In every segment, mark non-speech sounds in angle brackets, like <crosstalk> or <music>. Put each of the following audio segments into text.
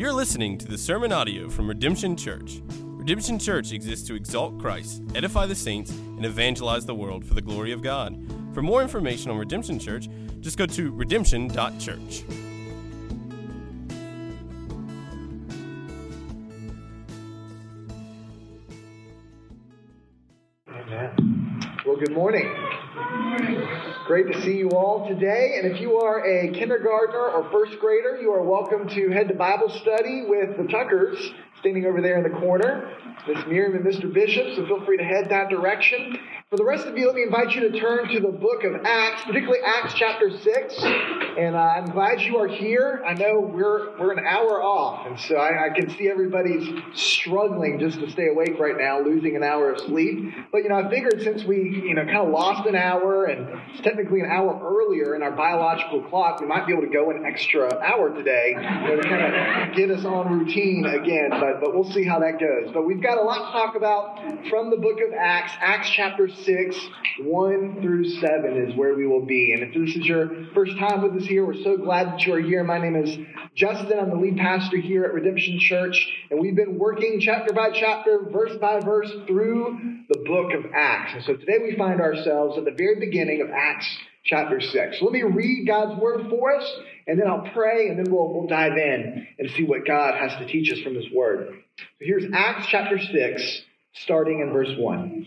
You're listening to the sermon audio from Redemption Church. Redemption Church exists to exalt Christ, edify the saints, and evangelize the world for the glory of God. For more information on Redemption Church, just go to redemption.church. Amen. Well, good morning. Great to see you all today. And if you are a kindergartner or first grader, you are welcome to head to Bible study with the Tuckers standing over there in the corner. Miss Miriam and Mr. Bishop, so feel free to head that direction. For the rest of you, let me invite you to turn to the book of Acts, particularly Acts chapter 6. And uh, I'm glad you are here. I know we're, we're an hour off, and so I, I, can see everybody's struggling just to stay awake right now, losing an hour of sleep. But, you know, I figured since we, you know, kind of lost an hour, and it's technically an hour earlier in our biological clock, we might be able to go an extra hour today you know, to kind of get us on routine again. But, but we'll see how that goes. But we've got a lot to talk about from the book of Acts, Acts chapter 6, 1 through 7 is where we will be. And if this is your first time with us here, we're so glad that you are here. My name is Justin. I'm the lead pastor here at Redemption Church. And we've been working chapter by chapter, verse by verse through the book of Acts. And so today we find ourselves at the very beginning of Acts chapter 6. So let me read God's word for us, and then I'll pray, and then we'll, we'll dive in and see what God has to teach us from his word. So here's Acts chapter 6, starting in verse 1.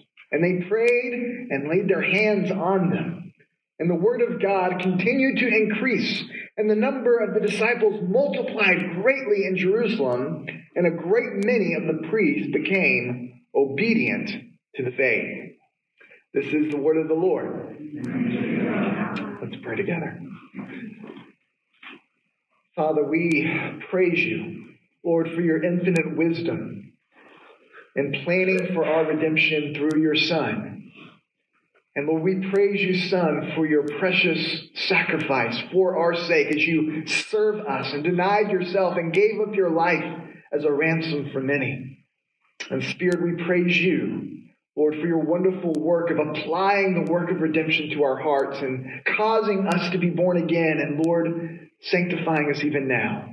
and they prayed and laid their hands on them. And the word of God continued to increase, and the number of the disciples multiplied greatly in Jerusalem, and a great many of the priests became obedient to the faith. This is the word of the Lord. Let's pray together. Father, we praise you, Lord, for your infinite wisdom in planning for our redemption through your Son. And Lord, we praise you, Son, for your precious sacrifice for our sake as you served us and denied yourself and gave up your life as a ransom for many. And Spirit, we praise you, Lord, for your wonderful work of applying the work of redemption to our hearts and causing us to be born again, and Lord, sanctifying us even now.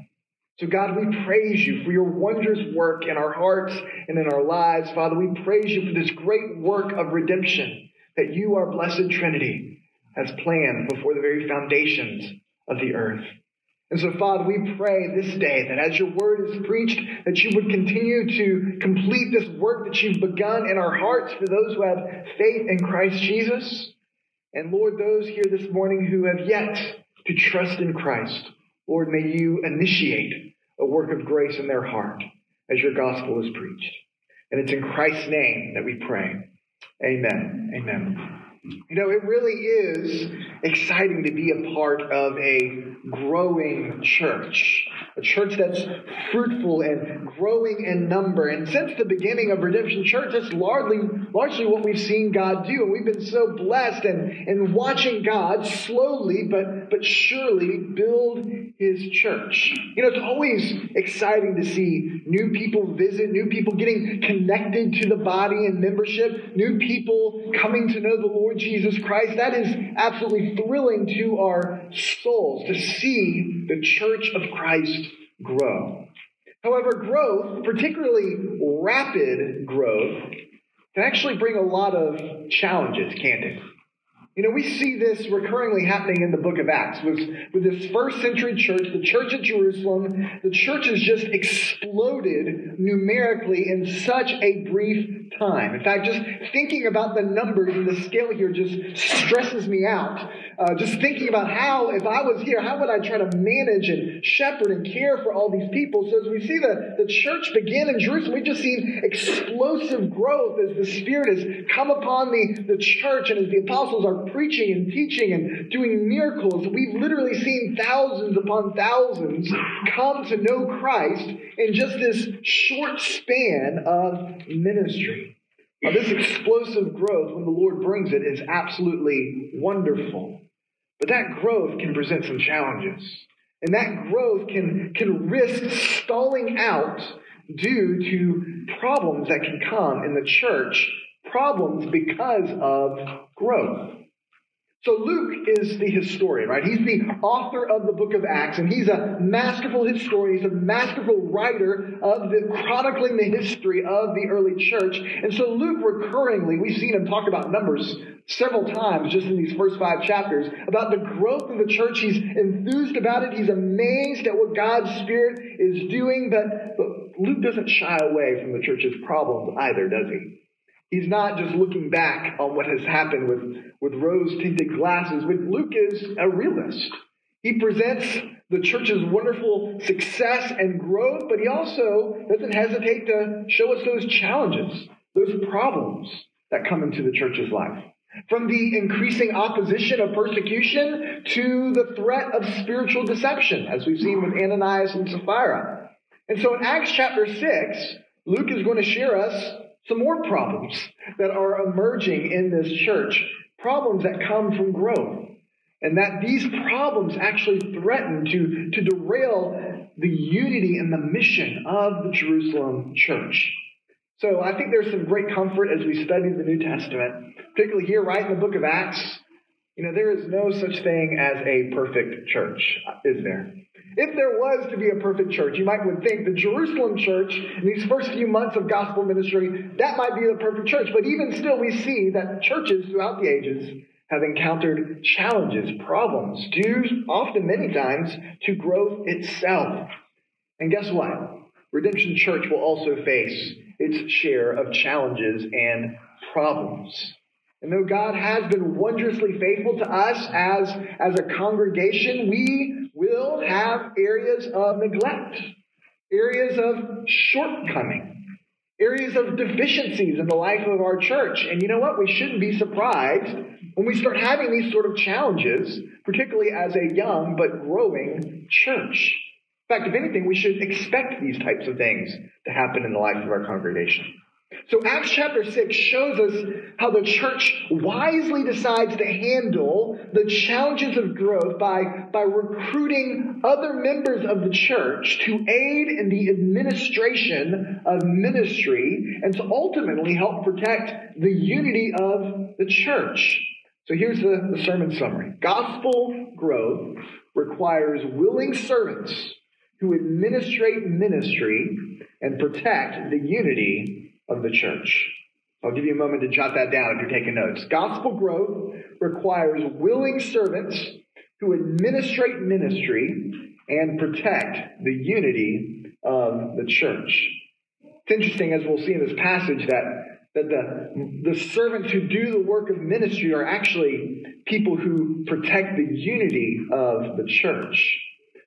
So, God, we praise you for your wondrous work in our hearts and in our lives. Father, we praise you for this great work of redemption that you, our blessed Trinity, has planned before the very foundations of the earth. And so, Father, we pray this day that as your word is preached, that you would continue to complete this work that you've begun in our hearts for those who have faith in Christ Jesus. And Lord, those here this morning who have yet to trust in Christ, Lord, may you initiate a work of grace in their heart as your gospel is preached. And it's in Christ's name that we pray. Amen. Amen. You know, it really is exciting to be a part of a growing church, a church that's fruitful and growing in number. And since the beginning of Redemption Church, that's largely, largely what we've seen God do. And we've been so blessed and, and watching God slowly but, but surely build his church. You know, it's always exciting to see new people visit, new people getting connected to the body and membership, new people coming to know the Lord Jesus Christ. That is absolutely thrilling to our souls to see the church of Christ grow. However, growth, particularly rapid growth, can actually bring a lot of challenges, can't it? You know, we see this recurringly happening in the book of Acts. With, with this first century church, the church at Jerusalem, the church has just exploded numerically in such a brief time. In fact, just thinking about the numbers and the scale here just stresses me out. Uh, just thinking about how, if I was here, how would I try to manage and shepherd and care for all these people? So as we see the, the church begin in Jerusalem, we've just seen explosive growth as the Spirit has come upon the, the church and as the apostles are preaching and teaching and doing miracles. We've literally seen thousands upon thousands come to know Christ in just this short span of ministry. Now, this explosive growth, when the Lord brings it, is absolutely wonderful. But that growth can present some challenges. And that growth can, can risk stalling out due to problems that can come in the church, problems because of growth. So Luke is the historian, right? He's the author of the book of Acts, and he's a masterful historian. He's a masterful writer of the chronicling the history of the early church. And so Luke recurringly, we've seen him talk about numbers several times just in these first five chapters about the growth of the church. He's enthused about it. He's amazed at what God's Spirit is doing, but, but Luke doesn't shy away from the church's problems either, does he? He's not just looking back on what has happened with, with rose tinted glasses, but Luke is a realist. He presents the church's wonderful success and growth, but he also doesn't hesitate to show us those challenges, those problems that come into the church's life. From the increasing opposition of persecution to the threat of spiritual deception, as we've seen with Ananias and Sapphira. And so in Acts chapter 6, Luke is going to share us some more problems that are emerging in this church, problems that come from growth. And that these problems actually threaten to, to derail the unity and the mission of the Jerusalem church. So I think there's some great comfort as we study the New Testament, particularly here, right in the book of Acts. You know, there is no such thing as a perfect church, is there? If there was to be a perfect church, you might would think the Jerusalem church in these first few months of gospel ministry, that might be the perfect church. But even still, we see that churches throughout the ages have encountered challenges, problems, due often many times to growth itself. And guess what? Redemption Church will also face its share of challenges and problems. And though God has been wondrously faithful to us as, as a congregation, we will have areas of neglect, areas of shortcoming, areas of deficiencies in the life of our church. And you know what? We shouldn't be surprised when we start having these sort of challenges, particularly as a young but growing church. In fact, if anything, we should expect these types of things to happen in the life of our congregation. So Acts chapter 6 shows us how the church wisely decides to handle the challenges of growth by, by recruiting other members of the church to aid in the administration of ministry and to ultimately help protect the unity of the church. So here's the, the sermon summary. Gospel growth requires willing servants who administrate ministry and protect the unity of the church. I'll give you a moment to jot that down if you're taking notes. Gospel growth requires willing servants who administrate ministry and protect the unity of the church. It's interesting, as we'll see in this passage, that, that the, the servants who do the work of ministry are actually people who protect the unity of the church.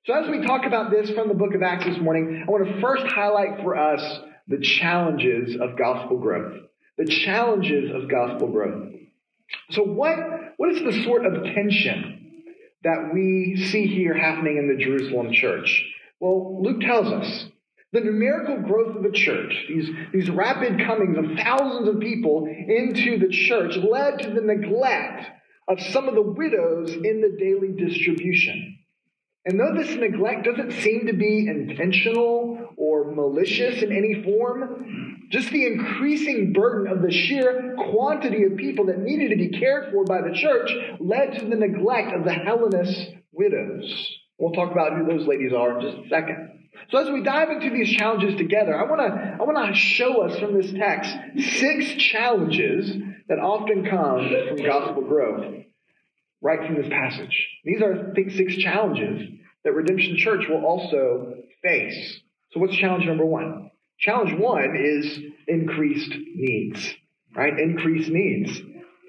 So, as we talk about this from the book of Acts this morning, I want to first highlight for us the challenges of gospel growth. The challenges of gospel growth. So, what, what is the sort of tension that we see here happening in the Jerusalem church? Well, Luke tells us the numerical growth of the church, these, these rapid comings of thousands of people into the church, led to the neglect of some of the widows in the daily distribution. And though this neglect doesn't seem to be intentional or malicious in any form, just the increasing burden of the sheer quantity of people that needed to be cared for by the church led to the neglect of the Hellenist widows. We'll talk about who those ladies are in just a second. So as we dive into these challenges together, I want to I want to show us from this text six challenges that often come from gospel growth. right from this passage. These are, I think, six challenges that Redemption Church will also face. What's challenge number one? Challenge one is increased needs, right? Increased needs.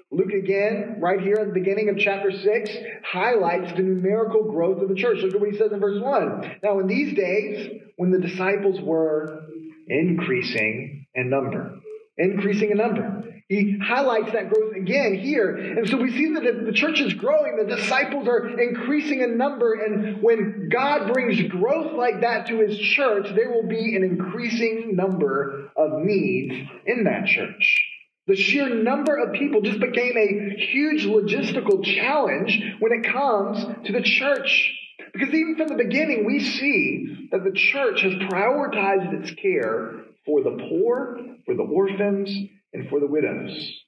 Luke again, right here at the beginning of chapter 6, highlights the numerical growth of the church. Look at what he says in verse 1. Now, in these days, when the disciples were increasing in number, increasing in number, he highlights that growth again here. And so we see that the church is growing, the disciples are increasing in number, and when God brings growth like that to his church, there will be an increasing number of needs in that church. The sheer number of people just became a huge logistical challenge when it comes to the church. Because even from the beginning, we see that the church has prioritized its care for the poor, for the orphans, and for the widows.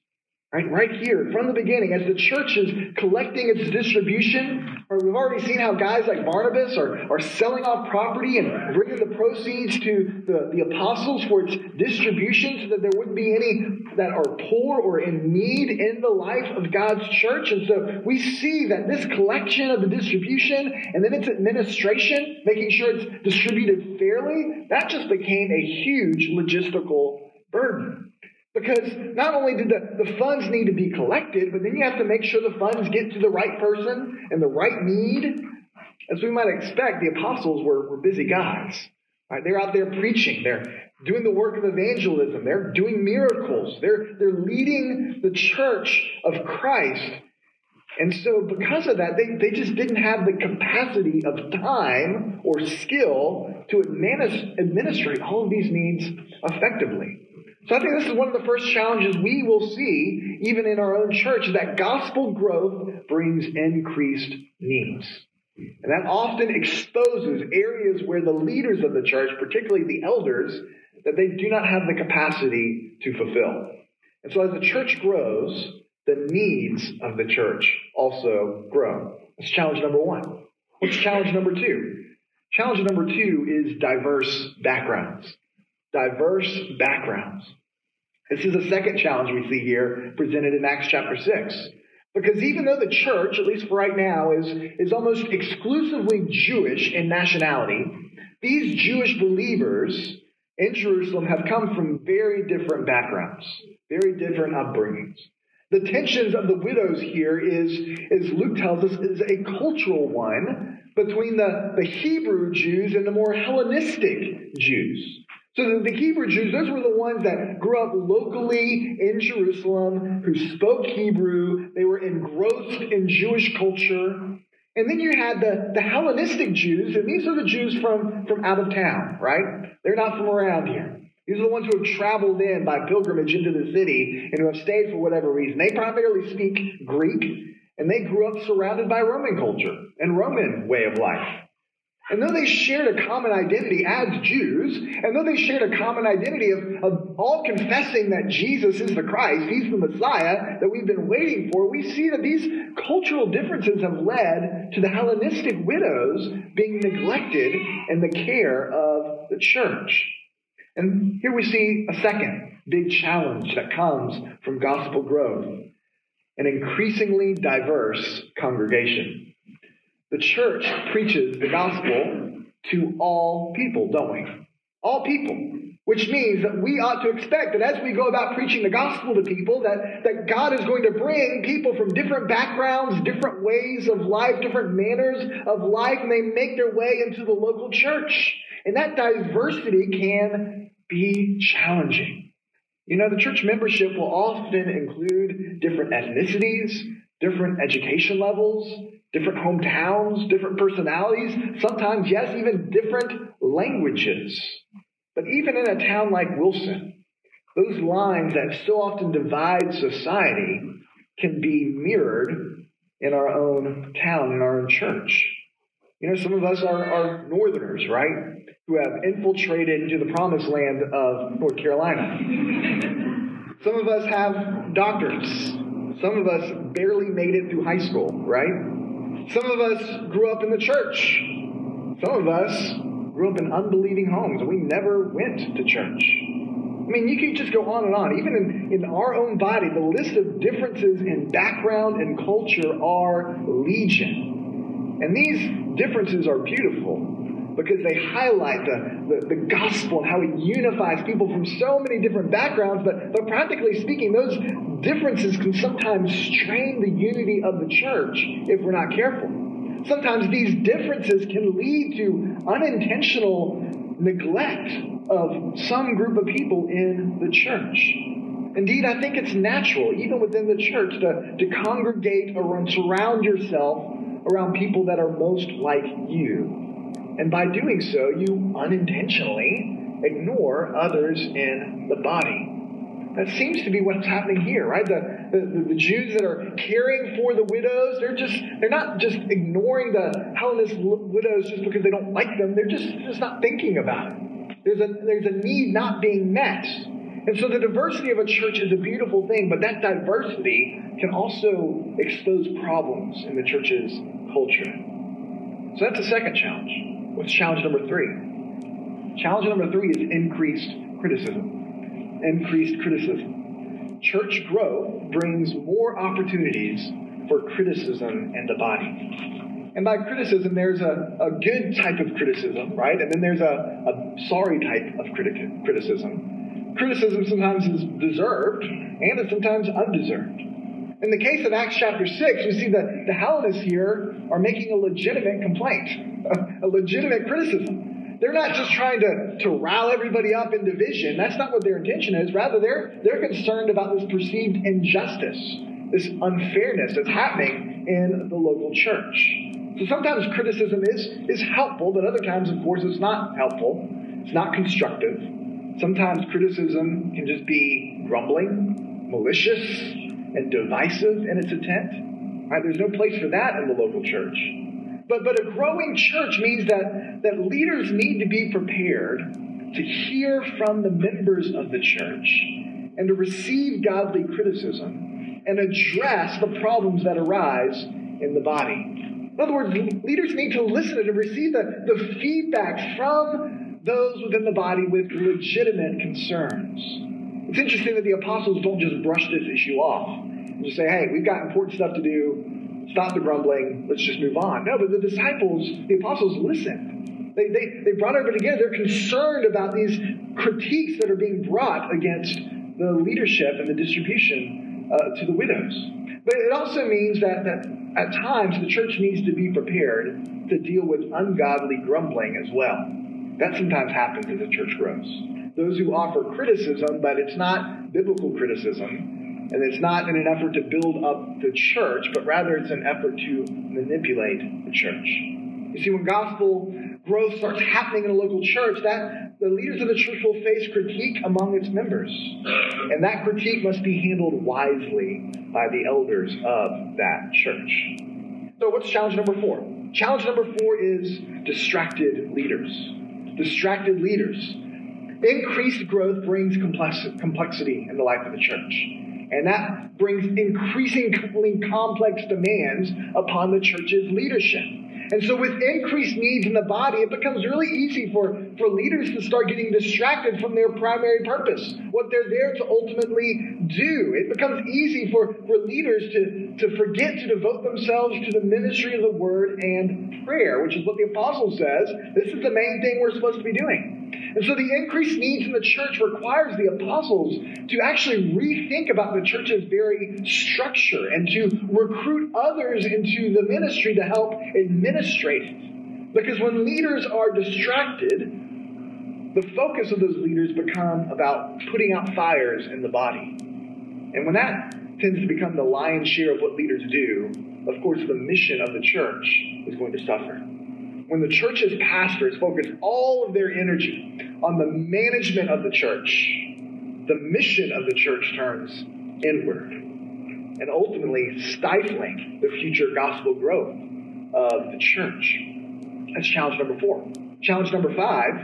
Right, right here, from the beginning, as the church is collecting its distribution, or we've already seen how guys like Barnabas are, are selling off property and bringing the proceeds to the, the apostles for its distribution so that there wouldn't be any that are poor or in need in the life of God's church. And so we see that this collection of the distribution and then its administration, making sure it's distributed fairly, that just became a huge logistical burden. Because not only did the, the funds need to be collected, but then you have to make sure the funds get to the right person and the right need. As we might expect, the apostles were, were busy guys. Right? They're out there preaching. They're doing the work of evangelism. They're doing miracles. They're, they're leading the church of Christ. And so, because of that, they, they just didn't have the capacity of time or skill to administrate all of these needs effectively. So I think this is one of the first challenges we will see, even in our own church, that gospel growth brings increased needs. And that often exposes areas where the leaders of the church, particularly the elders, that they do not have the capacity to fulfill. And so as the church grows, the needs of the church also grow. That's challenge number one. What's challenge number two? Challenge number two is diverse backgrounds diverse backgrounds. This is the second challenge we see here presented in Acts chapter 6. Because even though the church, at least for right now, is, is almost exclusively Jewish in nationality, these Jewish believers in Jerusalem have come from very different backgrounds, very different upbringings. The tensions of the widows here is, as Luke tells us, is a cultural one between the, the Hebrew Jews and the more Hellenistic Jews. So the Hebrew Jews, those were the ones that grew up locally in Jerusalem, who spoke Hebrew. They were engrossed in Jewish culture. And then you had the, the Hellenistic Jews, and these are the Jews from, from out of town, right? They're not from around here. These are the ones who have traveled in by pilgrimage into the city and who have stayed for whatever reason. They primarily speak Greek, and they grew up surrounded by Roman culture and Roman way of life. And though they shared a common identity as Jews, and though they shared a common identity of, of all confessing that Jesus is the Christ, He's the Messiah that we've been waiting for, we see that these cultural differences have led to the Hellenistic widows being neglected in the care of the church. And here we see a second big challenge that comes from gospel growth an increasingly diverse congregation. The church preaches the gospel to all people, don't we? All people. Which means that we ought to expect that as we go about preaching the gospel to people, that, that God is going to bring people from different backgrounds, different ways of life, different manners of life, and they make their way into the local church. And that diversity can be challenging. You know, the church membership will often include different ethnicities, different education levels, different hometowns, different personalities, sometimes, yes, even different languages. But even in a town like Wilson, those lines that so often divide society can be mirrored in our own town, in our own church. You know, some of us are, are northerners, right? Who have infiltrated into the promised land of North Carolina. Some of us have doctors. Some of us barely made it through high school, right? Some of us grew up in the church. Some of us grew up in unbelieving homes. We never went to church. I mean, you could just go on and on. Even in, in our own body, the list of differences in background and culture are legion. And these differences are beautiful because they highlight the, the, the, gospel and how it unifies people from so many different backgrounds. But, but practically speaking, those differences can sometimes strain the unity of the church if we're not careful. Sometimes these differences can lead to unintentional neglect of some group of people in the church. Indeed, I think it's natural, even within the church, to, to congregate or surround yourself around people that are most like you. And by doing so, you unintentionally ignore others in the body. That seems to be what's happening here, right? The, the, the, Jews that are caring for the widows, they're just, they're not just ignoring the Hellenist widows just because they don't like them. They're just, just not thinking about it. There's a, there's a need not being met. And so the diversity of a church is a beautiful thing, but that diversity can also expose problems in the church's culture. So that's the second challenge. What's challenge number three? Challenge number three is increased criticism. Increased criticism. Church growth brings more opportunities for criticism in the body. And by criticism, there's a, a good type of criticism, right? And then there's a, a sorry type of criti- criticism. Criticism sometimes is deserved, and it's sometimes undeserved. In the case of Acts chapter 6, we see that the Hellenists here are making a legitimate complaint <laughs> a legitimate criticism. They're not just trying to, to rile everybody up in division. That's not what their intention is. Rather, they're, they're concerned about this perceived injustice, this unfairness that's happening in the local church. So sometimes criticism is, is helpful, but other times, of course, it's not helpful. It's not constructive. Sometimes criticism can just be grumbling, malicious, and divisive in its intent. Right? There's no place for that in the local church. But, but a growing church means that, that leaders need to be prepared to hear from the members of the church and to receive godly criticism and address the problems that arise in the body. In other words, leaders need to listen and receive the, the feedback from those within the body with legitimate concerns. It's interesting that the apostles don't just brush this issue off and just say, hey, we've got important stuff to do stop the grumbling, let's just move on. No, but the disciples, the apostles listened. They, they, they brought everybody together. They're concerned about these critiques that are being brought against the leadership and the distribution uh, to the widows. But it also means that, that at times the church needs to be prepared to deal with ungodly grumbling as well. That sometimes happens as the church grows. Those who offer criticism, but it's not biblical criticism, and it's not in an effort to build up the church, but rather it's an effort to manipulate the church. You see, when gospel growth starts happening in a local church, that the leaders of the church will face critique among its members. And that critique must be handled wisely by the elders of that church. So what's challenge number four? Challenge number four is distracted leaders. Distracted leaders. Increased growth brings complexity in the life of the church. And that brings increasingly complex demands upon the church's leadership. And so, with increased needs in the body, it becomes really easy for, for leaders to start getting distracted from their primary purpose, what they're there to ultimately do. It becomes easy for, for leaders to, to forget to devote themselves to the ministry of the word and prayer, which is what the apostle says. This is the main thing we're supposed to be doing. And so the increased needs in the church requires the apostles to actually rethink about the church's very structure and to recruit others into the ministry to help administrate it. Because when leaders are distracted, the focus of those leaders become about putting out fires in the body. And when that tends to become the lion's share of what leaders do, of course, the mission of the church is going to suffer when the church's pastors focus all of their energy on the management of the church, the mission of the church turns inward and ultimately stifling the future gospel growth of the church. That's challenge number four. Challenge number five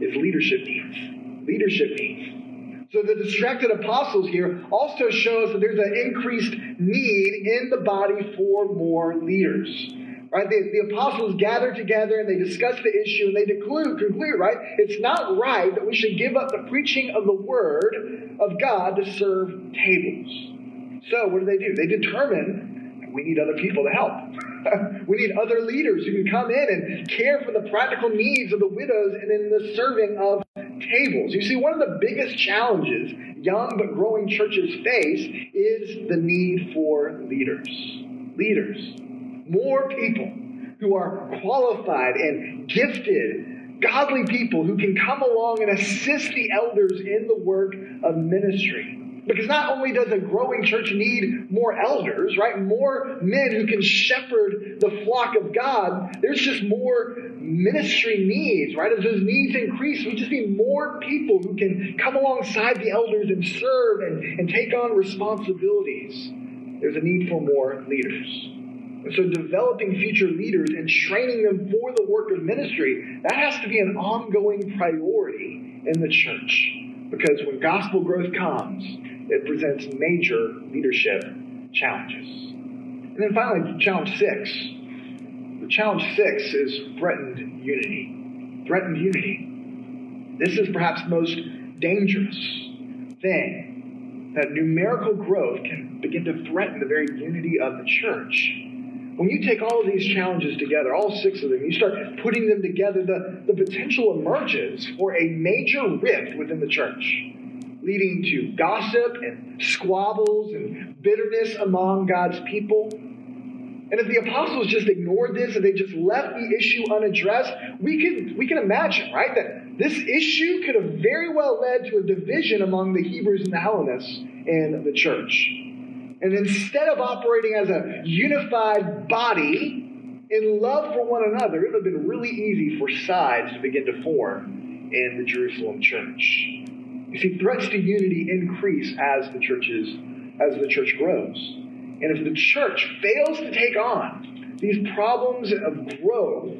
is leadership needs. Leadership needs. So the distracted apostles here also show us that there's an increased need in the body for more leaders. Right? The, the apostles gather together and they discuss the issue and they conclude, conclude, right? It's not right that we should give up the preaching of the word of God to serve tables. So what do they do? They determine we need other people to help. <laughs> we need other leaders who can come in and care for the practical needs of the widows and in the serving of tables. You see, one of the biggest challenges young but growing churches face is the need for leaders. Leaders. More people who are qualified and gifted, godly people who can come along and assist the elders in the work of ministry. Because not only does a growing church need more elders, right? More men who can shepherd the flock of God, there's just more ministry needs, right? As those needs increase, we just need more people who can come alongside the elders and serve and, and take on responsibilities. There's a need for more leaders. So developing future leaders and training them for the work of ministry, that has to be an ongoing priority in the church. Because when gospel growth comes, it presents major leadership challenges. And then finally, challenge six. The challenge six is threatened unity. Threatened unity. This is perhaps the most dangerous thing that numerical growth can begin to threaten the very unity of the church. When you take all of these challenges together, all six of them, you start putting them together, the, the potential emerges for a major rift within the church leading to gossip and squabbles and bitterness among God's people. And if the apostles just ignored this and they just left the issue unaddressed, we can, we can imagine, right, that this issue could have very well led to a division among the Hebrews and the Hellenists in the church. And instead of operating as a unified body in love for one another, it would have been really easy for sides to begin to form in the Jerusalem church. You see, threats to unity increase as the churches, as the church grows. And if the church fails to take on these problems of growth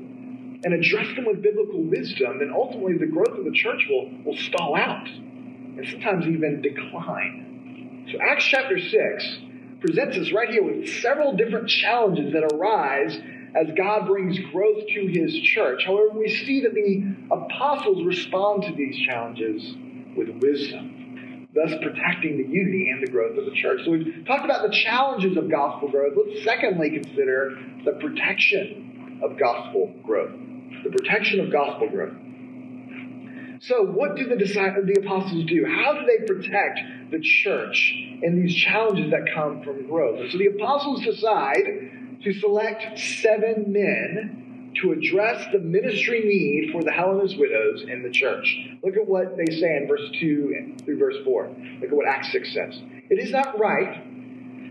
and address them with biblical wisdom, then ultimately the growth of the church will, will stall out and sometimes even decline. So Acts chapter 6 presents us right here with several different challenges that arise as God brings growth to his church. However, we see that the apostles respond to these challenges with wisdom, thus protecting the unity and the growth of the church. So we've talked about the challenges of gospel growth. Let's secondly consider the protection of gospel growth. The protection of gospel growth. So, what do the, the apostles do? How do they protect the church in these challenges that come from growth? And so, the apostles decide to select seven men to address the ministry need for the Hellenist widows in the church. Look at what they say in verse 2 through verse 4. Look at what Acts 6 says. It is not right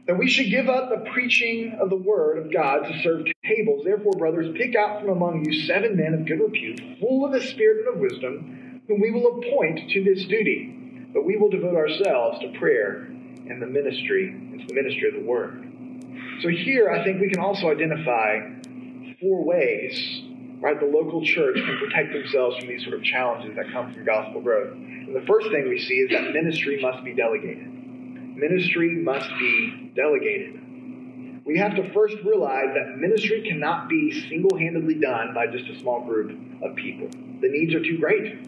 that we should give up the preaching of the word of God to serve tables. Therefore, brothers, pick out from among you seven men of good repute, full of the spirit and of wisdom, whom we will appoint to this duty. But we will devote ourselves to prayer and the ministry, it's the ministry of the word. So here, I think we can also identify four ways, right, the local church can protect themselves from these sort of challenges that come from gospel growth. And the first thing we see is that ministry must be delegated. Ministry must be delegated. We have to first realize that ministry cannot be single handedly done by just a small group of people. The needs are too great.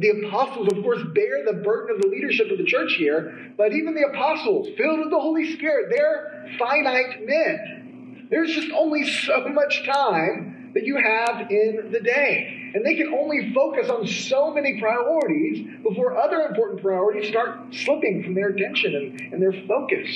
The apostles, of course, bear the burden of the leadership of the church here, but even the apostles, filled with the Holy Spirit, they're finite men. There's just only so much time that you have in the day. And they can only focus on so many priorities before other important priorities start slipping from their attention and, and their focus.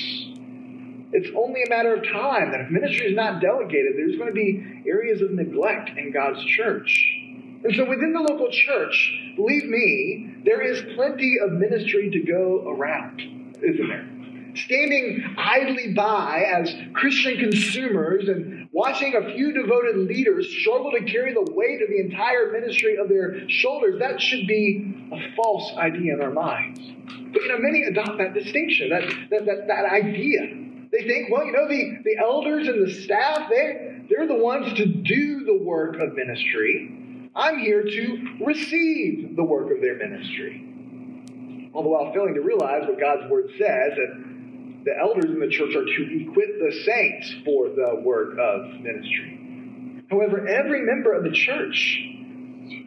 It's only a matter of time that if ministry is not delegated, there's going to be areas of neglect in God's church. And so within the local church, believe me, there is plenty of ministry to go around, isn't there? standing idly by as Christian consumers and watching a few devoted leaders struggle to carry the weight of the entire ministry of their shoulders, that should be a false idea in our minds. But you know, many adopt that distinction, that, that, that, that idea. They think, well, you know, the, the elders and the staff, they, they're the ones to do the work of ministry. I'm here to receive the work of their ministry. All the while failing to realize what God's word says that the elders in the church are to equip the saints for the work of ministry. However, every member of the church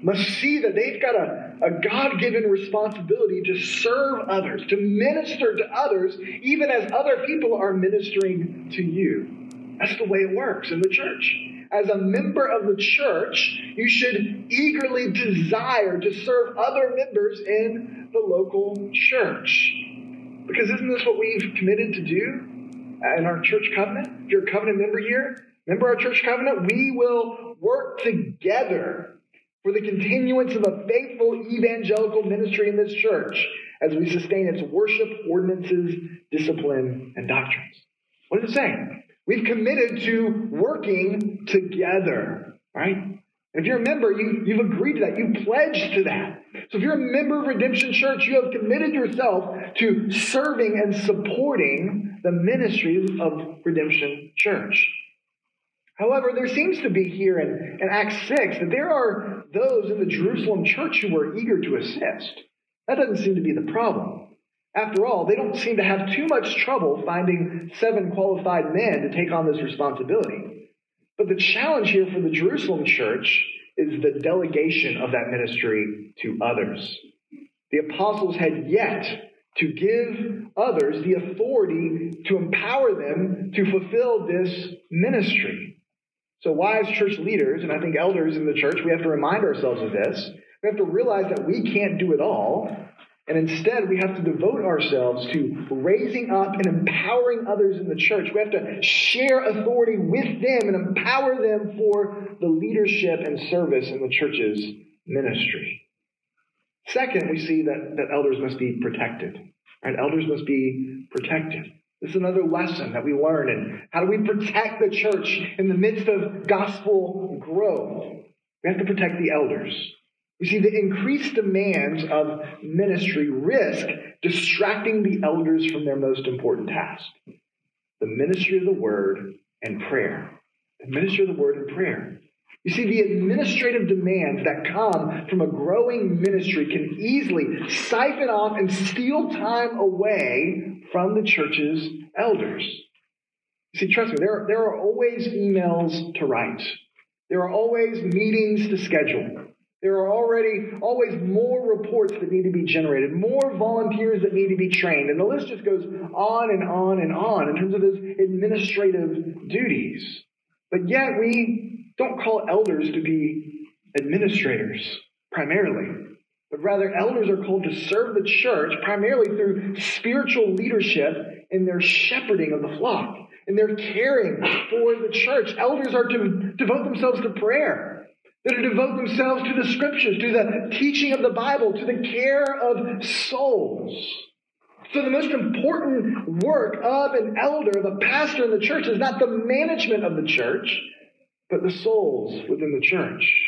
must see that they've got a, a God given responsibility to serve others, to minister to others, even as other people are ministering to you. That's the way it works in the church. As a member of the church, you should eagerly desire to serve other members in the local church. Because isn't this what we've committed to do in our church covenant? If you're a covenant member here, remember our church covenant? We will work together for the continuance of a faithful evangelical ministry in this church as we sustain its worship, ordinances, discipline, and doctrines. What does it say? We've committed to working together, right? If you're a member, you, you've agreed to that. You pledged to that. So if you're a member of Redemption Church, you have committed yourself to serving and supporting the ministries of Redemption Church. However, there seems to be here in, in Acts 6 that there are those in the Jerusalem church who were eager to assist. That doesn't seem to be the problem. After all, they don't seem to have too much trouble finding seven qualified men to take on this responsibility. But the challenge here for the Jerusalem church is the delegation of that ministry to others. The apostles had yet to give others the authority to empower them to fulfill this ministry. So, wise church leaders, and I think elders in the church, we have to remind ourselves of this. We have to realize that we can't do it all. And instead, we have to devote ourselves to raising up and empowering others in the church. We have to share authority with them and empower them for the leadership and service in the church's ministry. Second, we see that, that elders must be protected. Right? Elders must be protected. This is another lesson that we learn. And how do we protect the church in the midst of gospel growth? We have to protect the elders. You see, the increased demands of ministry risk distracting the elders from their most important task the ministry of the word and prayer. The ministry of the word and prayer. You see, the administrative demands that come from a growing ministry can easily siphon off and steal time away from the church's elders. You see, trust me, there, there are always emails to write. There are always meetings to schedule. There are already always more reports that need to be generated, more volunteers that need to be trained, and the list just goes on and on and on in terms of those administrative duties. But yet we don't call elders to be administrators primarily, but rather elders are called to serve the church primarily through spiritual leadership in their shepherding of the flock, in their caring for the church. Elders are to devote themselves to prayer that are devote themselves to the scriptures, to the teaching of the Bible, to the care of souls. So the most important work of an elder, a pastor in the church, is not the management of the church, but the souls within the church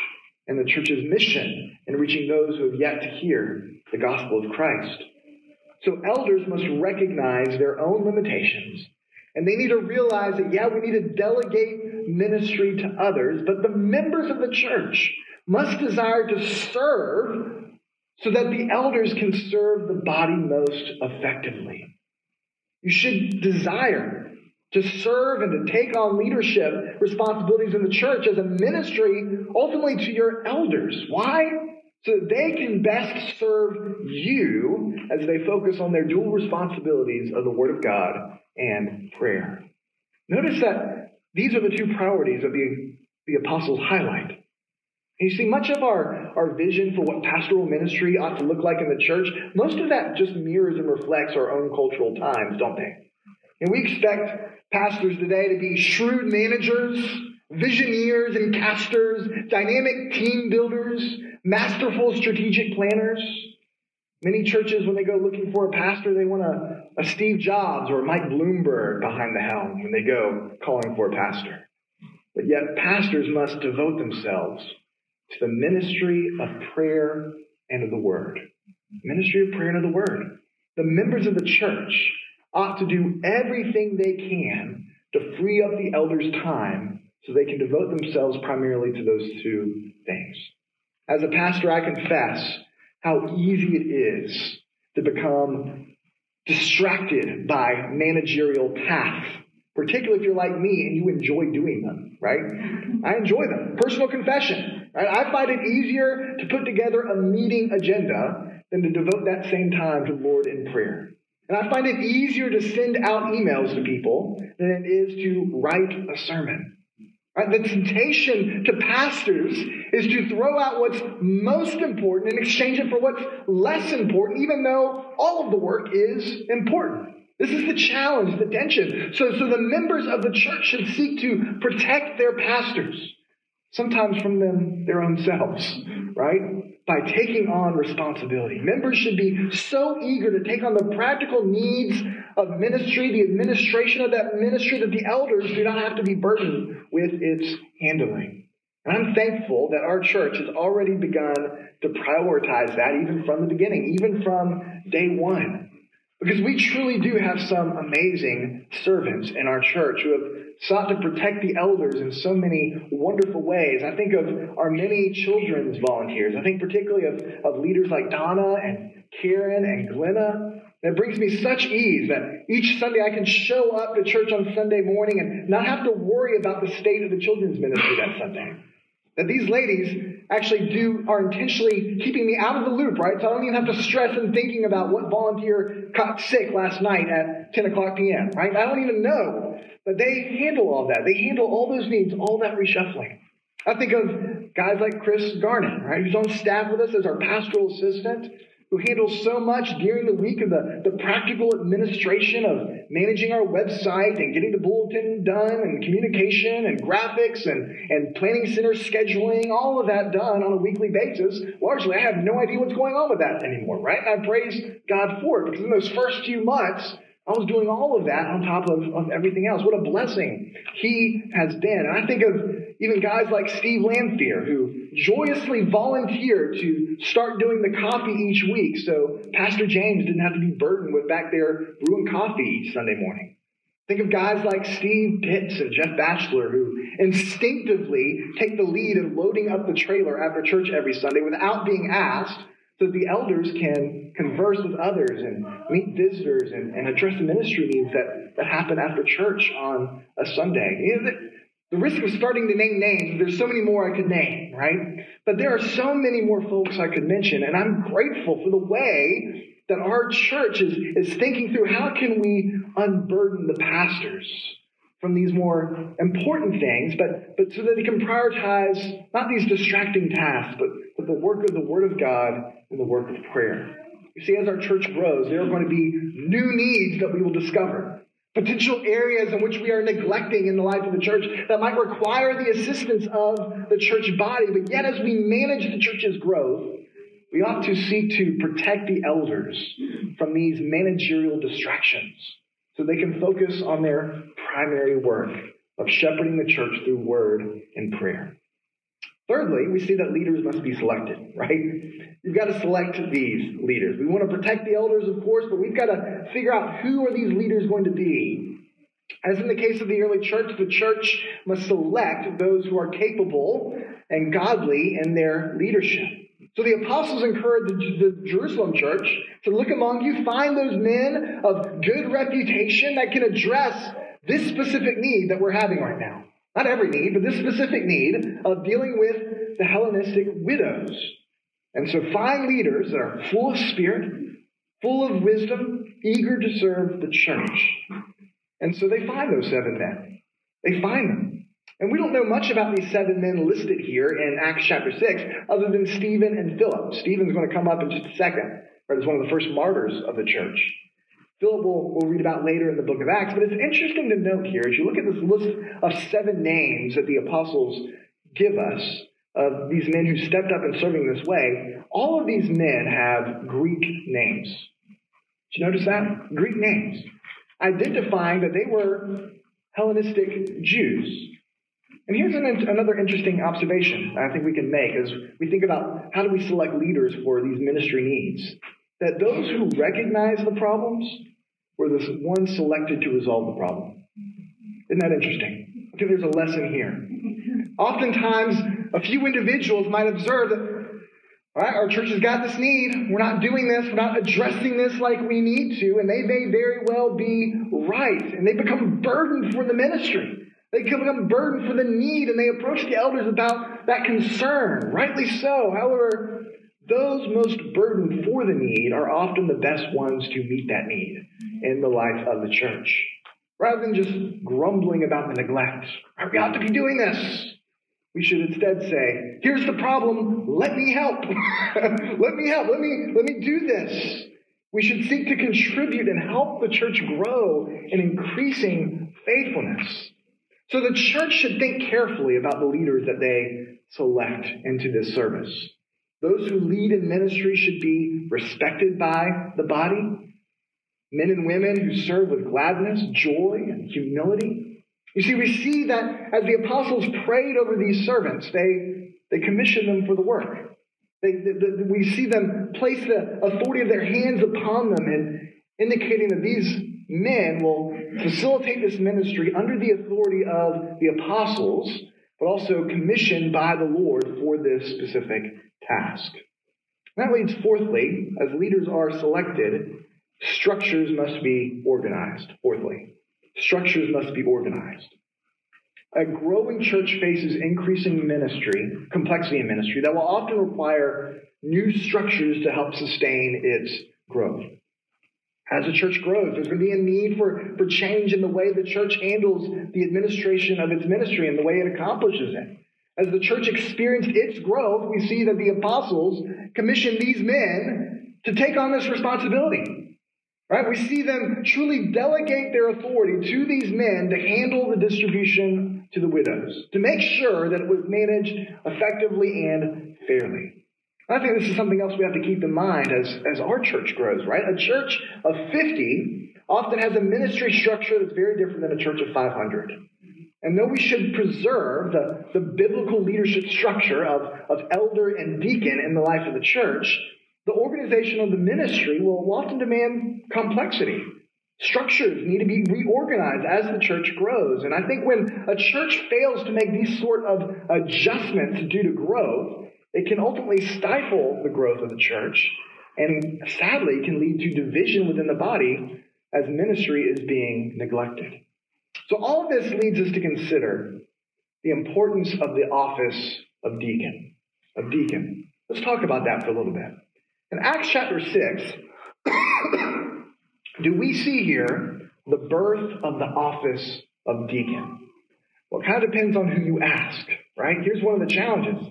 and the church's mission in reaching those who have yet to hear the gospel of Christ. So elders must recognize their own limitations and they need to realize that, yeah, we need to delegate ministry to others, but the members of the church must desire to serve so that the elders can serve the body most effectively. You should desire to serve and to take on leadership responsibilities in the church as a ministry, ultimately to your elders. Why? So that they can best serve you as they focus on their dual responsibilities of the Word of God and prayer. Notice that these are the two priorities that the, the apostles highlight. You see, much of our, our vision for what pastoral ministry ought to look like in the church, most of that just mirrors and reflects our own cultural times, don't they? And we expect pastors today to be shrewd managers, visioneers and casters, dynamic team builders, masterful strategic planners. Many churches, when they go looking for a pastor, they want a, a Steve Jobs or a Mike Bloomberg behind the helm when they go calling for a pastor. But yet, pastors must devote themselves to the ministry of prayer and of the word. Ministry of prayer and of the word. The members of the church ought to do everything they can to free up the elders' time so they can devote themselves primarily to those two things. As a pastor, I confess how easy it is to become distracted by managerial tasks particularly if you're like me and you enjoy doing them, right? I enjoy them. Personal confession. Right? I find it easier to put together a meeting agenda than to devote that same time to Lord in prayer. And I find it easier to send out emails to people than it is to write a sermon. Right? The temptation to pastors is to throw out what's most important and exchange it for what's less important, even though all of the work is important. This is the challenge, the tension. So, so the members of the church should seek to protect their pastors, sometimes from them their own selves, right? By taking on responsibility. Members should be so eager to take on the practical needs of ministry, the administration of that ministry, that the elders do not have to be burdened with its handling. And I'm thankful that our church has already begun to prioritize that even from the beginning, even from day one. Because we truly do have some amazing servants in our church who have sought to protect the elders in so many wonderful ways. I think of our many children's volunteers. I think particularly of, of leaders like Donna and Karen and Glenna. It brings me such ease that each Sunday I can show up to church on Sunday morning and not have to worry about the state of the children's ministry that Sunday. That these ladies actually do are intentionally keeping me out of the loop, right? So I don't even have to stress and thinking about what volunteer got sick last night at 10 o'clock p.m., right? I don't even know. But they handle all that. They handle all those needs, all that reshuffling. I think of guys like Chris Garnet, right, who's on staff with us as our pastoral assistant who handles so much during the week of the, the practical administration of managing our website and getting the bulletin done and communication and graphics and, and planning center scheduling, all of that done on a weekly basis. Largely, I have no idea what's going on with that anymore, right? And I praise God for it because in those first few months, I was doing all of that on top of, of everything else. What a blessing he has been. And I think of even guys like Steve Lamphere, who joyously volunteered to start doing the coffee each week so Pastor James didn't have to be burdened with back there brewing coffee each Sunday morning. Think of guys like Steve Pitts and Jeff Batchelor who instinctively take the lead in loading up the trailer after church every Sunday without being asked so that the elders can converse with others and meet visitors and, and address the ministry needs that, that happen after church on a Sunday. You know, the, risk of starting to name names, there's so many more I could name, right? But there are so many more folks I could mention, and I'm grateful for the way that our church is, is thinking through how can we unburden the pastors from these more important things, but, but so that they can prioritize not these distracting tasks, but, but the work of the Word of God and the work of prayer. You see, as our church grows, there are going to be new needs that we will discover. Potential areas in which we are neglecting in the life of the church that might require the assistance of the church body. But yet, as we manage the church's growth, we ought to seek to protect the elders from these managerial distractions so they can focus on their primary work of shepherding the church through word and prayer. Thirdly, we see that leaders must be selected, right? You've got to select these leaders. We want to protect the elders, of course, but we've got to figure out who are these leaders going to be. As in the case of the early church, the church must select those who are capable and godly in their leadership. So the apostles encouraged the, the, Jerusalem church to look among you, find those men of good reputation that can address this specific need that we're having right now. Not every need, but this specific need of dealing with the Hellenistic widows. And so find leaders that are full of spirit, full of wisdom, eager to serve the church. And so they find those seven men. They find them. And we don't know much about these seven men listed here in Acts chapter 6, other than Stephen and Philip. Stephen's going to come up in just a second, right, as one of the first martyrs of the church. Philip will, we'll read about later in the book of Acts. But it's interesting to note here, as you look at this list of seven names that the apostles give us of these men who stepped up in serving this way, all of these men have Greek names. Did you notice that? Greek names. Identifying that they were Hellenistic Jews. And here's an, another interesting observation I think we can make as we think about how do we select leaders for these ministry needs that those who recognize the problems were the ones selected to resolve the problem. Isn't that interesting? I think there's a lesson here. Oftentimes, a few individuals might observe that All right, our church has got this need. We're not doing this. We're not addressing this like we need to. And they may very well be right. And they become burdened for the ministry. They become burdened for the need and they approach the elders about that concern. Rightly so. However, those most burdened for the need are often the best ones to meet that need in the life of the church. Rather than just grumbling about the neglect. We ought to be doing this. We should instead say, here's the problem, let me help. <laughs> let me help. Let me, let me do this. We should seek to contribute and help the church grow in increasing faithfulness. So the church should think carefully about the leaders that they select into this service. Those who lead in ministry should be respected by the body. Men and women who serve with gladness, joy, and humility. You see, we see that as the apostles prayed over these servants, they, they commissioned them for the work. They, the, we see them place the authority of their hands upon them and indicating that these men will facilitate this ministry under the authority of the apostles, but also commissioned by the Lord for this specific task. That leads, fourthly, as leaders are selected, structures must be organized. Fourthly, Structures must be organized. A growing church faces increasing ministry, complexity in ministry, that will often require new structures to help sustain its growth. As the church grows, there's going to be a need for, for change in the way the church handles the administration of its ministry and the way it accomplishes it. As the church experienced its growth, we see that the apostles commissioned these men to take on this responsibility. Right? We see them truly delegate their authority to these men to handle the distribution to the widows, to make sure that it was managed effectively and fairly. I think this is something else we have to keep in mind as, as our church grows, right? A church of 50 often has a ministry structure that's very different than a church of 500. And though we should preserve the, the biblical leadership structure of, of elder and deacon in the life of the church, the organization of the ministry will often demand complexity. Structures need to be reorganized as the church grows. And I think when a church fails to make these sort of adjustments due to growth, it can ultimately stifle the growth of the church and sadly can lead to division within the body as ministry is being neglected. So all of this leads us to consider the importance of the office of deacon. Of deacon. Let's talk about that for a little bit. In Acts chapter 6, <coughs> do we see here the birth of the office of deacon? Well, it kind of depends on who you ask, right? Here's one of the challenges.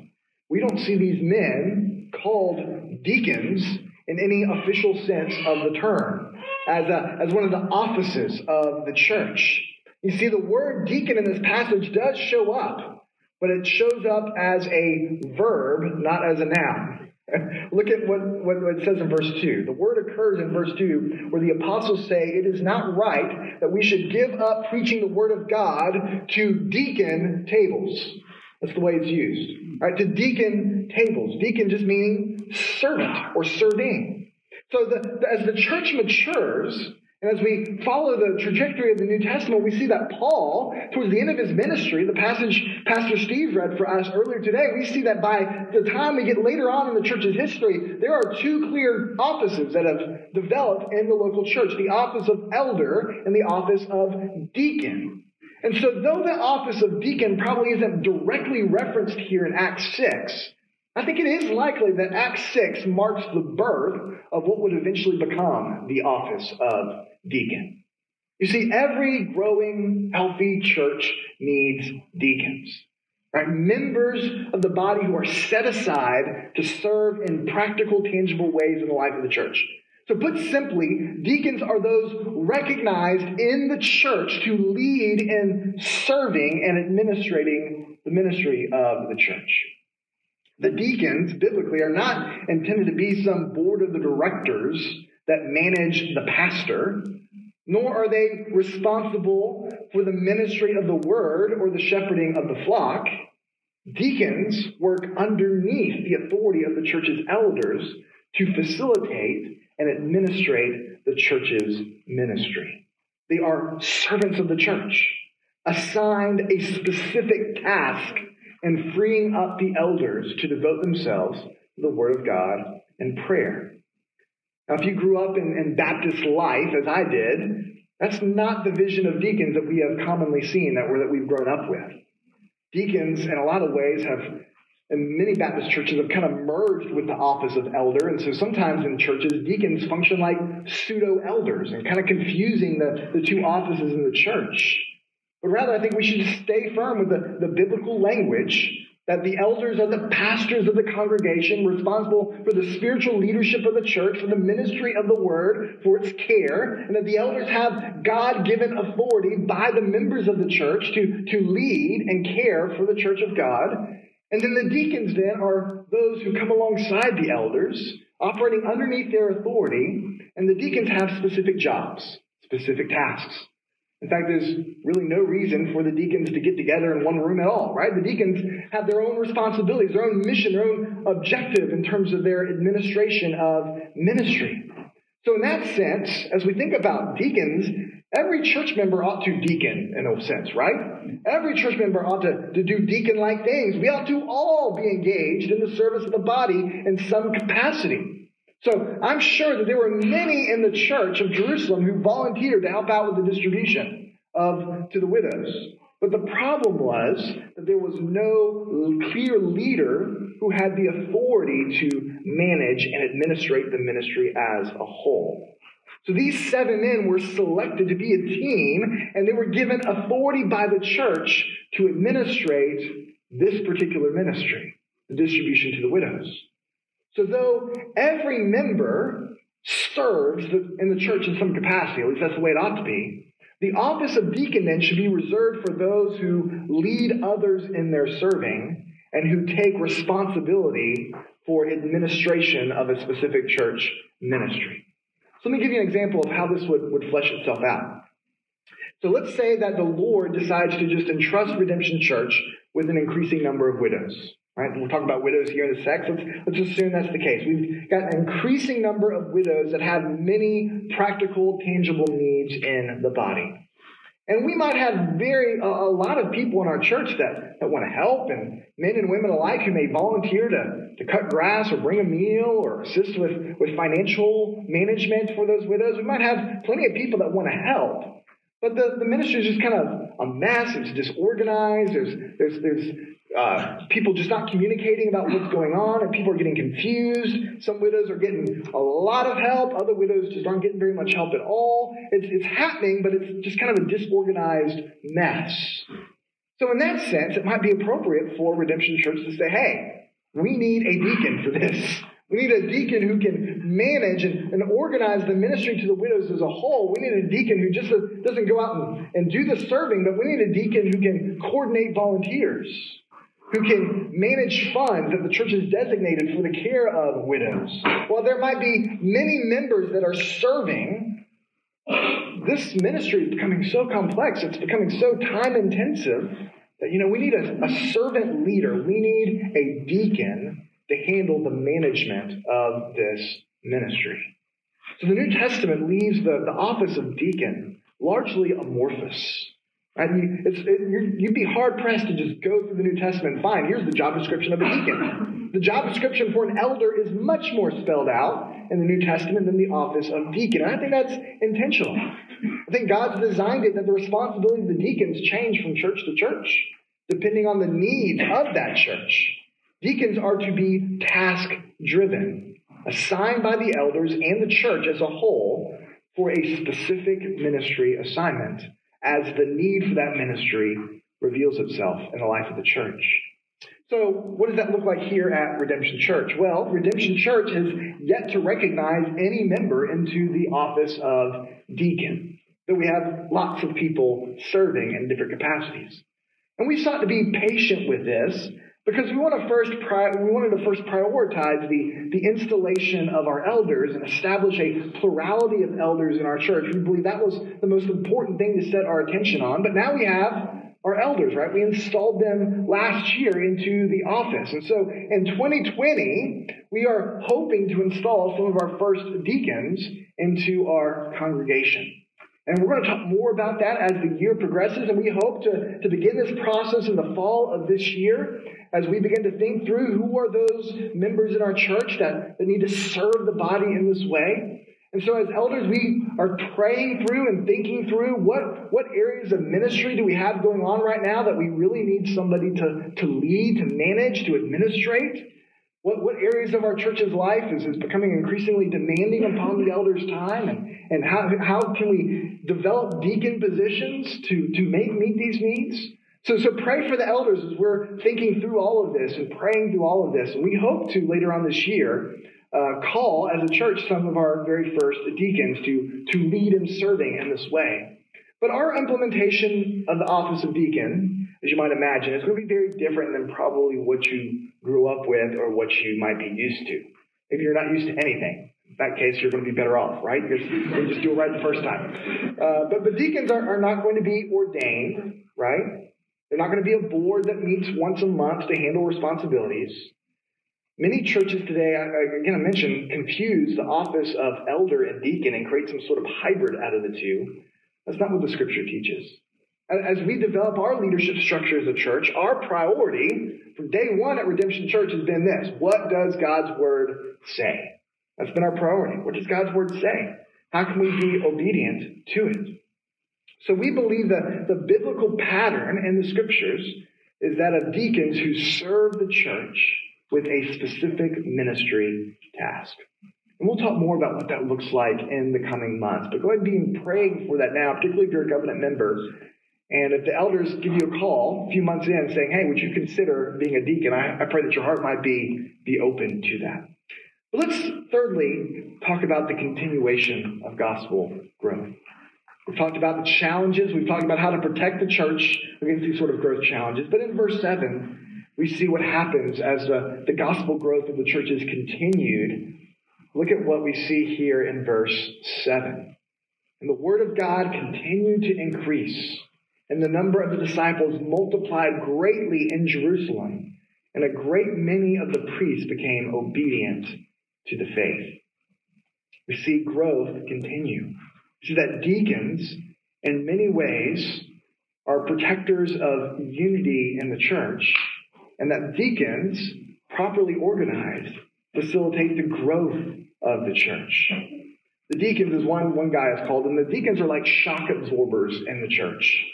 We don't see these men called deacons in any official sense of the term, as, a, as one of the offices of the church. You see, the word deacon in this passage does show up, but it shows up as a verb, not as a noun. <laughs> Look at what, what, what, it says in verse 2. The word occurs in verse 2 where the apostles say, It is not right that we should give up preaching the word of God to deacon tables. That's the way it's used. Right? To deacon tables. Deacon just meaning servant or serving. So the, as the church matures, and as we follow the trajectory of the New Testament, we see that Paul, towards the end of his ministry, the passage Pastor Steve read for us earlier today, we see that by the time we get later on in the church's history, there are two clear offices that have developed in the local church the office of elder and the office of deacon. And so, though the office of deacon probably isn't directly referenced here in Acts 6, I think it is likely that Acts 6 marks the birth of what would eventually become the office of deacon. You see, every growing, healthy church needs deacons. Right? Members of the body who are set aside to serve in practical, tangible ways in the life of the church. So, put simply, deacons are those recognized in the church to lead in serving and administrating the ministry of the church. The deacons, biblically, are not intended to be some board of the directors that manage the pastor, nor are they responsible for the ministry of the word or the shepherding of the flock. Deacons work underneath the authority of the church's elders to facilitate and administrate the church's ministry. They are servants of the church, assigned a specific task and freeing up the elders to devote themselves to the Word of God and prayer. Now, if you grew up in, in Baptist life, as I did, that's not the vision of deacons that we have commonly seen, that, we're, that we've grown up with. Deacons, in a lot of ways, have, in many Baptist churches, have kind of merged with the office of elder. And so sometimes in churches, deacons function like pseudo elders and kind of confusing the, the two offices in the church. But rather, I think we should stay firm with the, the biblical language that the elders are the pastors of the congregation responsible for the spiritual leadership of the church, for the ministry of the word, for its care, and that the elders have God given authority by the members of the church to, to lead and care for the church of God. And then the deacons then are those who come alongside the elders, operating underneath their authority, and the deacons have specific jobs, specific tasks. In fact, there's really no reason for the deacons to get together in one room at all, right? The deacons have their own responsibilities, their own mission, their own objective in terms of their administration of ministry. So, in that sense, as we think about deacons, every church member ought to deacon in a sense, right? Every church member ought to, to do deacon like things. We ought to all be engaged in the service of the body in some capacity. So I'm sure that there were many in the church of Jerusalem who volunteered to help out with the distribution of to the widows. But the problem was that there was no clear leader who had the authority to manage and administrate the ministry as a whole. So these seven men were selected to be a team, and they were given authority by the church to administrate this particular ministry, the distribution to the widows. So, though every member serves in the church in some capacity, at least that's the way it ought to be, the office of deacon then should be reserved for those who lead others in their serving and who take responsibility for administration of a specific church ministry. So, let me give you an example of how this would, would flesh itself out. So, let's say that the Lord decides to just entrust Redemption Church with an increasing number of widows. Right? We'll talk about widows here in a sec. Let's, let's assume that's the case. We've got an increasing number of widows that have many practical, tangible needs in the body. And we might have very a, a lot of people in our church that, that want to help, and men and women alike who may volunteer to, to cut grass or bring a meal or assist with, with financial management for those widows. We might have plenty of people that want to help. But the, the ministry is just kind of a mess. It's disorganized. There's, there's, there's uh, people just not communicating about what's going on, and people are getting confused. Some widows are getting a lot of help, other widows just aren't getting very much help at all. It's, it's happening, but it's just kind of a disorganized mess. So, in that sense, it might be appropriate for Redemption Church to say, hey, we need a deacon for this. We need a deacon who can manage and, and, organize the ministry to the widows as a whole. We need a deacon who just doesn't go out and, and do the serving, but we need a deacon who can coordinate volunteers who can manage funds that the church has designated for the care of widows. While there might be many members that are serving, this ministry is becoming so complex, it's becoming so time intensive that, you know, we need a, a servant leader. We need a deacon to handle the management of this ministry. So the New Testament leaves the, the office of deacon largely amorphous. Right? It, you'd be hard pressed to just go through the New Testament and find here's the job description of a deacon. The job description for an elder is much more spelled out in the New Testament than the office of deacon. And I think that's intentional. I think God's designed it that the responsibility of the deacons change from church to church, depending on the needs of that church. Deacons are to be task driven, assigned by the elders and the church as a whole for a specific ministry assignment as the need for that ministry reveals itself in the life of the church. So, what does that look like here at Redemption Church? Well, Redemption Church has yet to recognize any member into the office of deacon, though we have lots of people serving in different capacities. And we sought to be patient with this because we want to first pri- we wanted to first prioritize the, the installation of our elders and establish a plurality of elders in our church. We believe that was the most important thing to set our attention on. But now we have our elders, right? We installed them last year into the office. And so in 2020, we are hoping to install some of our first deacons into our congregation. And we're going to talk more about that as the year progresses. And we hope to, to begin this process in the fall of this year as we begin to think through who are those members in our church that, that need to serve the body in this way. And so as elders, we are praying through and thinking through what, what areas of ministry do we have going on right now that we really need somebody to, to lead, to manage, to administrate. What, what areas of our church's life is, is becoming increasingly demanding upon the elders' time? And, and how, how can we develop deacon positions to, to make, meet these needs? So, so pray for the elders as we're thinking through all of this and praying through all of this. And we hope to later on this year uh, call as a church some of our very first deacons to, to lead in serving in this way. But our implementation of the office of deacon, as you might imagine, is going to be very different than probably what you grew up with or what you might be used to. If you're not used to anything, in that case, you're going to be better off, right? Because you just do it right the first time. Uh, but, but deacons are, are not going to be ordained, right? They're not going to be a board that meets once a month to handle responsibilities. Many churches today, again, I mentioned, confuse the office of elder and deacon and create some sort of hybrid out of the two. That's not what the scripture teaches. As we develop our leadership structure as a church, our priority from day one at Redemption Church has been this What does God's word say? That's been our priority. What does God's word say? How can we be obedient to it? So we believe that the biblical pattern in the scriptures is that of deacons who serve the church with a specific ministry task. And we'll talk more about what that looks like in the coming months. But go ahead and be praying for that now, particularly if you're a covenant member. And if the elders give you a call a few months in saying, hey, would you consider being a deacon? I, I pray that your heart might be, be open to that. But let's thirdly talk about the continuation of gospel growth. We've talked about the challenges. We've talked about how to protect the church against these sort of growth challenges. But in verse 7, we see what happens as the, the gospel growth of the church is continued. Look at what we see here in verse 7. And the word of God continued to increase, and the number of the disciples multiplied greatly in Jerusalem, and a great many of the priests became obedient to the faith. We see growth continue. We see that deacons, in many ways, are protectors of unity in the church, and that deacons, properly organized, facilitate the growth of the church. The deacons, is one, one guy has called them, the deacons are like shock absorbers in the church.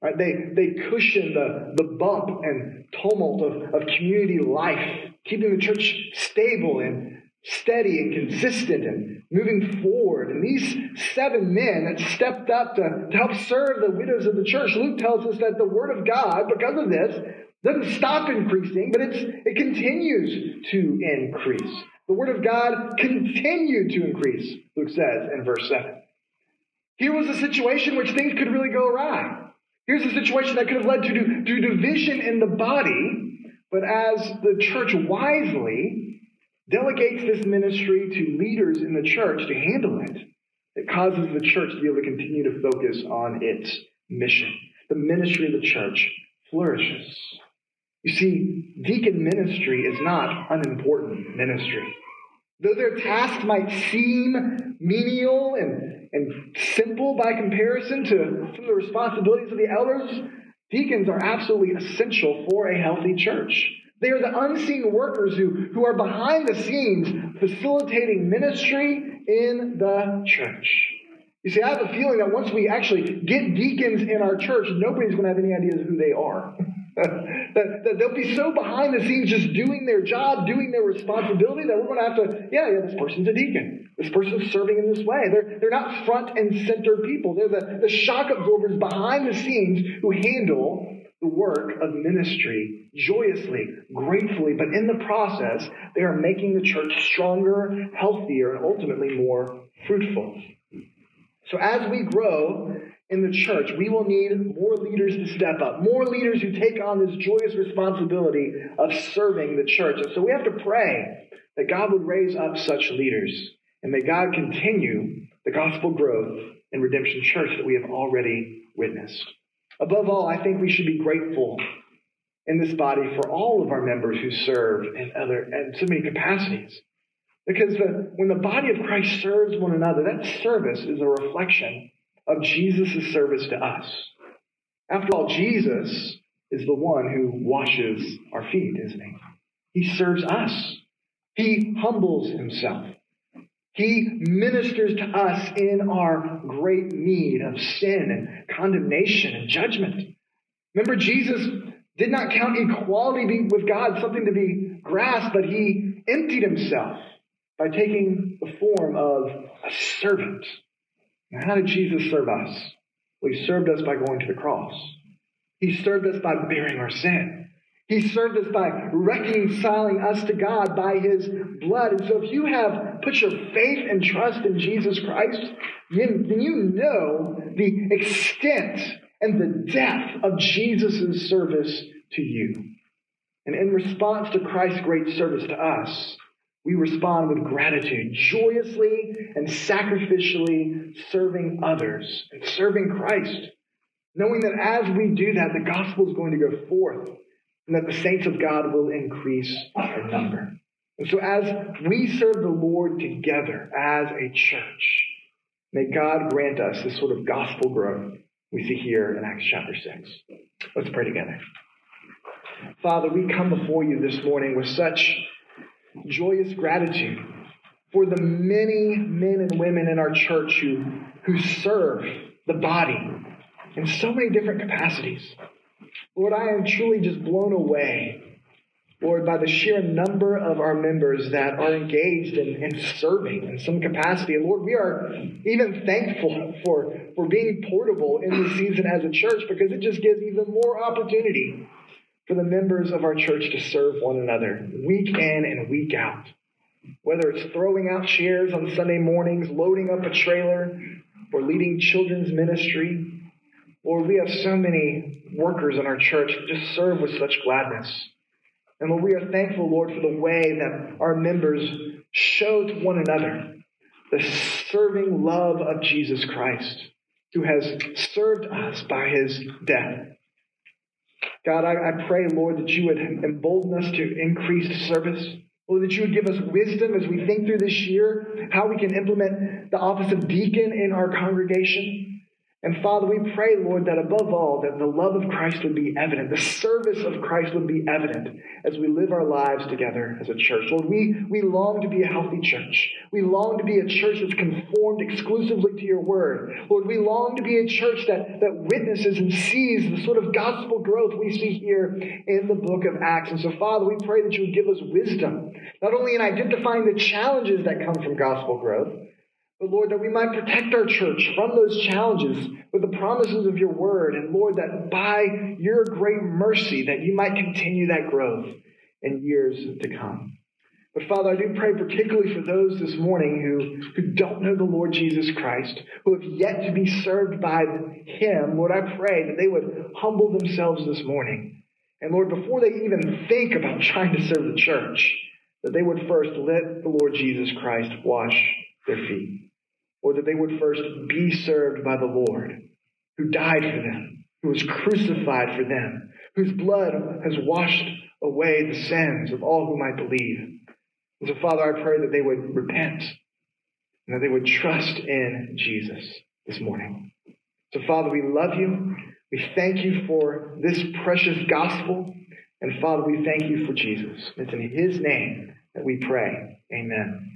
Right? They, they cushion the, the bump and tumult of, of community life, keeping the church stable and steady and consistent and moving forward. And these seven men that stepped up to, to help serve the widows of the church, Luke tells us that the word of God, because of this, doesn't stop increasing, but it's, it continues to increase. The word of God continued to increase, Luke says in verse 7. Here was a situation which things could really go awry. Here's a situation that could have led to, to division in the body, but as the church wisely delegates this ministry to leaders in the church to handle it, it causes the church to be able to continue to focus on its mission. The ministry of the church flourishes. You see, deacon ministry is not unimportant ministry. Though their task might seem menial and, and simple by comparison to some of the responsibilities of the elders, deacons are absolutely essential for a healthy church. They are the unseen workers who, who are behind the scenes facilitating ministry in the church. You see, I have a feeling that once we actually get deacons in our church, nobody's going to have any idea who they are. That, that, they'll be so behind the scenes just doing their job, doing their responsibility, that we're going to have to, yeah, yeah, this person's a deacon. This person's serving in this way. They're, they're not front and center people. They're the, the shock absorbers behind the scenes who handle the work of ministry joyously, gratefully, but in the process, they are making the church stronger, healthier, and ultimately more fruitful. So as we grow in the church, we will need more leaders to step up, more leaders who take on this joyous responsibility of serving the church. And so we have to pray that God would raise up such leaders, and may God continue the gospel growth in Redemption Church that we have already witnessed. Above all, I think we should be grateful in this body for all of our members who serve in other and so many capacities. Because the, when the body of Christ serves one another, that service is a reflection of Jesus' service to us. After all, Jesus is the one who washes our feet, isn't he? He serves us. He humbles himself. He ministers to us in our great need of sin and condemnation and judgment. Remember, Jesus did not count equality with God something to be grasped, but he emptied himself by taking the form of a servant. How did Jesus serve us? Well, he served us by going to the cross. He served us by bearing our sin. He served us by reconciling us to God by his blood. And so if you have put your faith and trust in Jesus Christ, then you know the extent and the depth of Jesus' service to you. And in response to Christ's great service to us, we respond with gratitude, joyously and sacrificially serving others and serving Christ, knowing that as we do that, the gospel is going to go forth and that the saints of God will increase in number. And so, as we serve the Lord together as a church, may God grant us this sort of gospel growth we see here in Acts chapter 6. Let's pray together. Father, we come before you this morning with such joyous gratitude for the many men and women in our church who, who serve the body in so many different capacities. Lord, I am truly just blown away, Lord, by the sheer number of our members that are engaged in, in serving in some capacity. And Lord, we are even thankful for, for being portable in this season as a church because it just gives even more opportunity for the members of our church to serve one another week in and week out. Whether it's throwing out chairs on Sunday mornings, loading up a trailer, or leading children's ministry, Lord, we have so many workers in our church that just serve with such gladness. And Lord, we are thankful, Lord, for the way that our members show to one another the serving love of Jesus Christ, who has served us by his death. God, I, I pray, Lord, that you would embolden us to increase service. Lord, that you would give us wisdom as we think through this year how we can implement the office of deacon in our congregation. And Father, we pray, Lord, that above all, that the love of Christ would be evident, the service of Christ would be evident as we live our lives together as a church. Lord, we, we long to be a healthy church. We long to be a church that's conformed exclusively to your word. Lord, we long to be a church that, that witnesses and sees the sort of gospel growth we see here in the book of Acts. And so, Father, we pray that you would give us wisdom, not only in identifying the challenges that come from gospel growth, but Lord, that we might protect our church from those challenges with the promises of your word. And Lord, that by your great mercy, that you might continue that growth in years to come. But Father, I do pray particularly for those this morning who, who don't know the Lord Jesus Christ, who have yet to be served by him. Lord, I pray that they would humble themselves this morning. And Lord, before they even think about <laughs> trying to serve the church, that they would first let the Lord Jesus Christ wash their feet or that they would first be served by the Lord, who died for them, who was crucified for them, whose blood has washed away the sins of all who might believe. And so, Father, I pray that they would repent and that they would trust in Jesus this morning. So, Father, we love you. We thank you for this precious gospel. And, Father, we thank you for Jesus. It's in his name that we pray. Amen.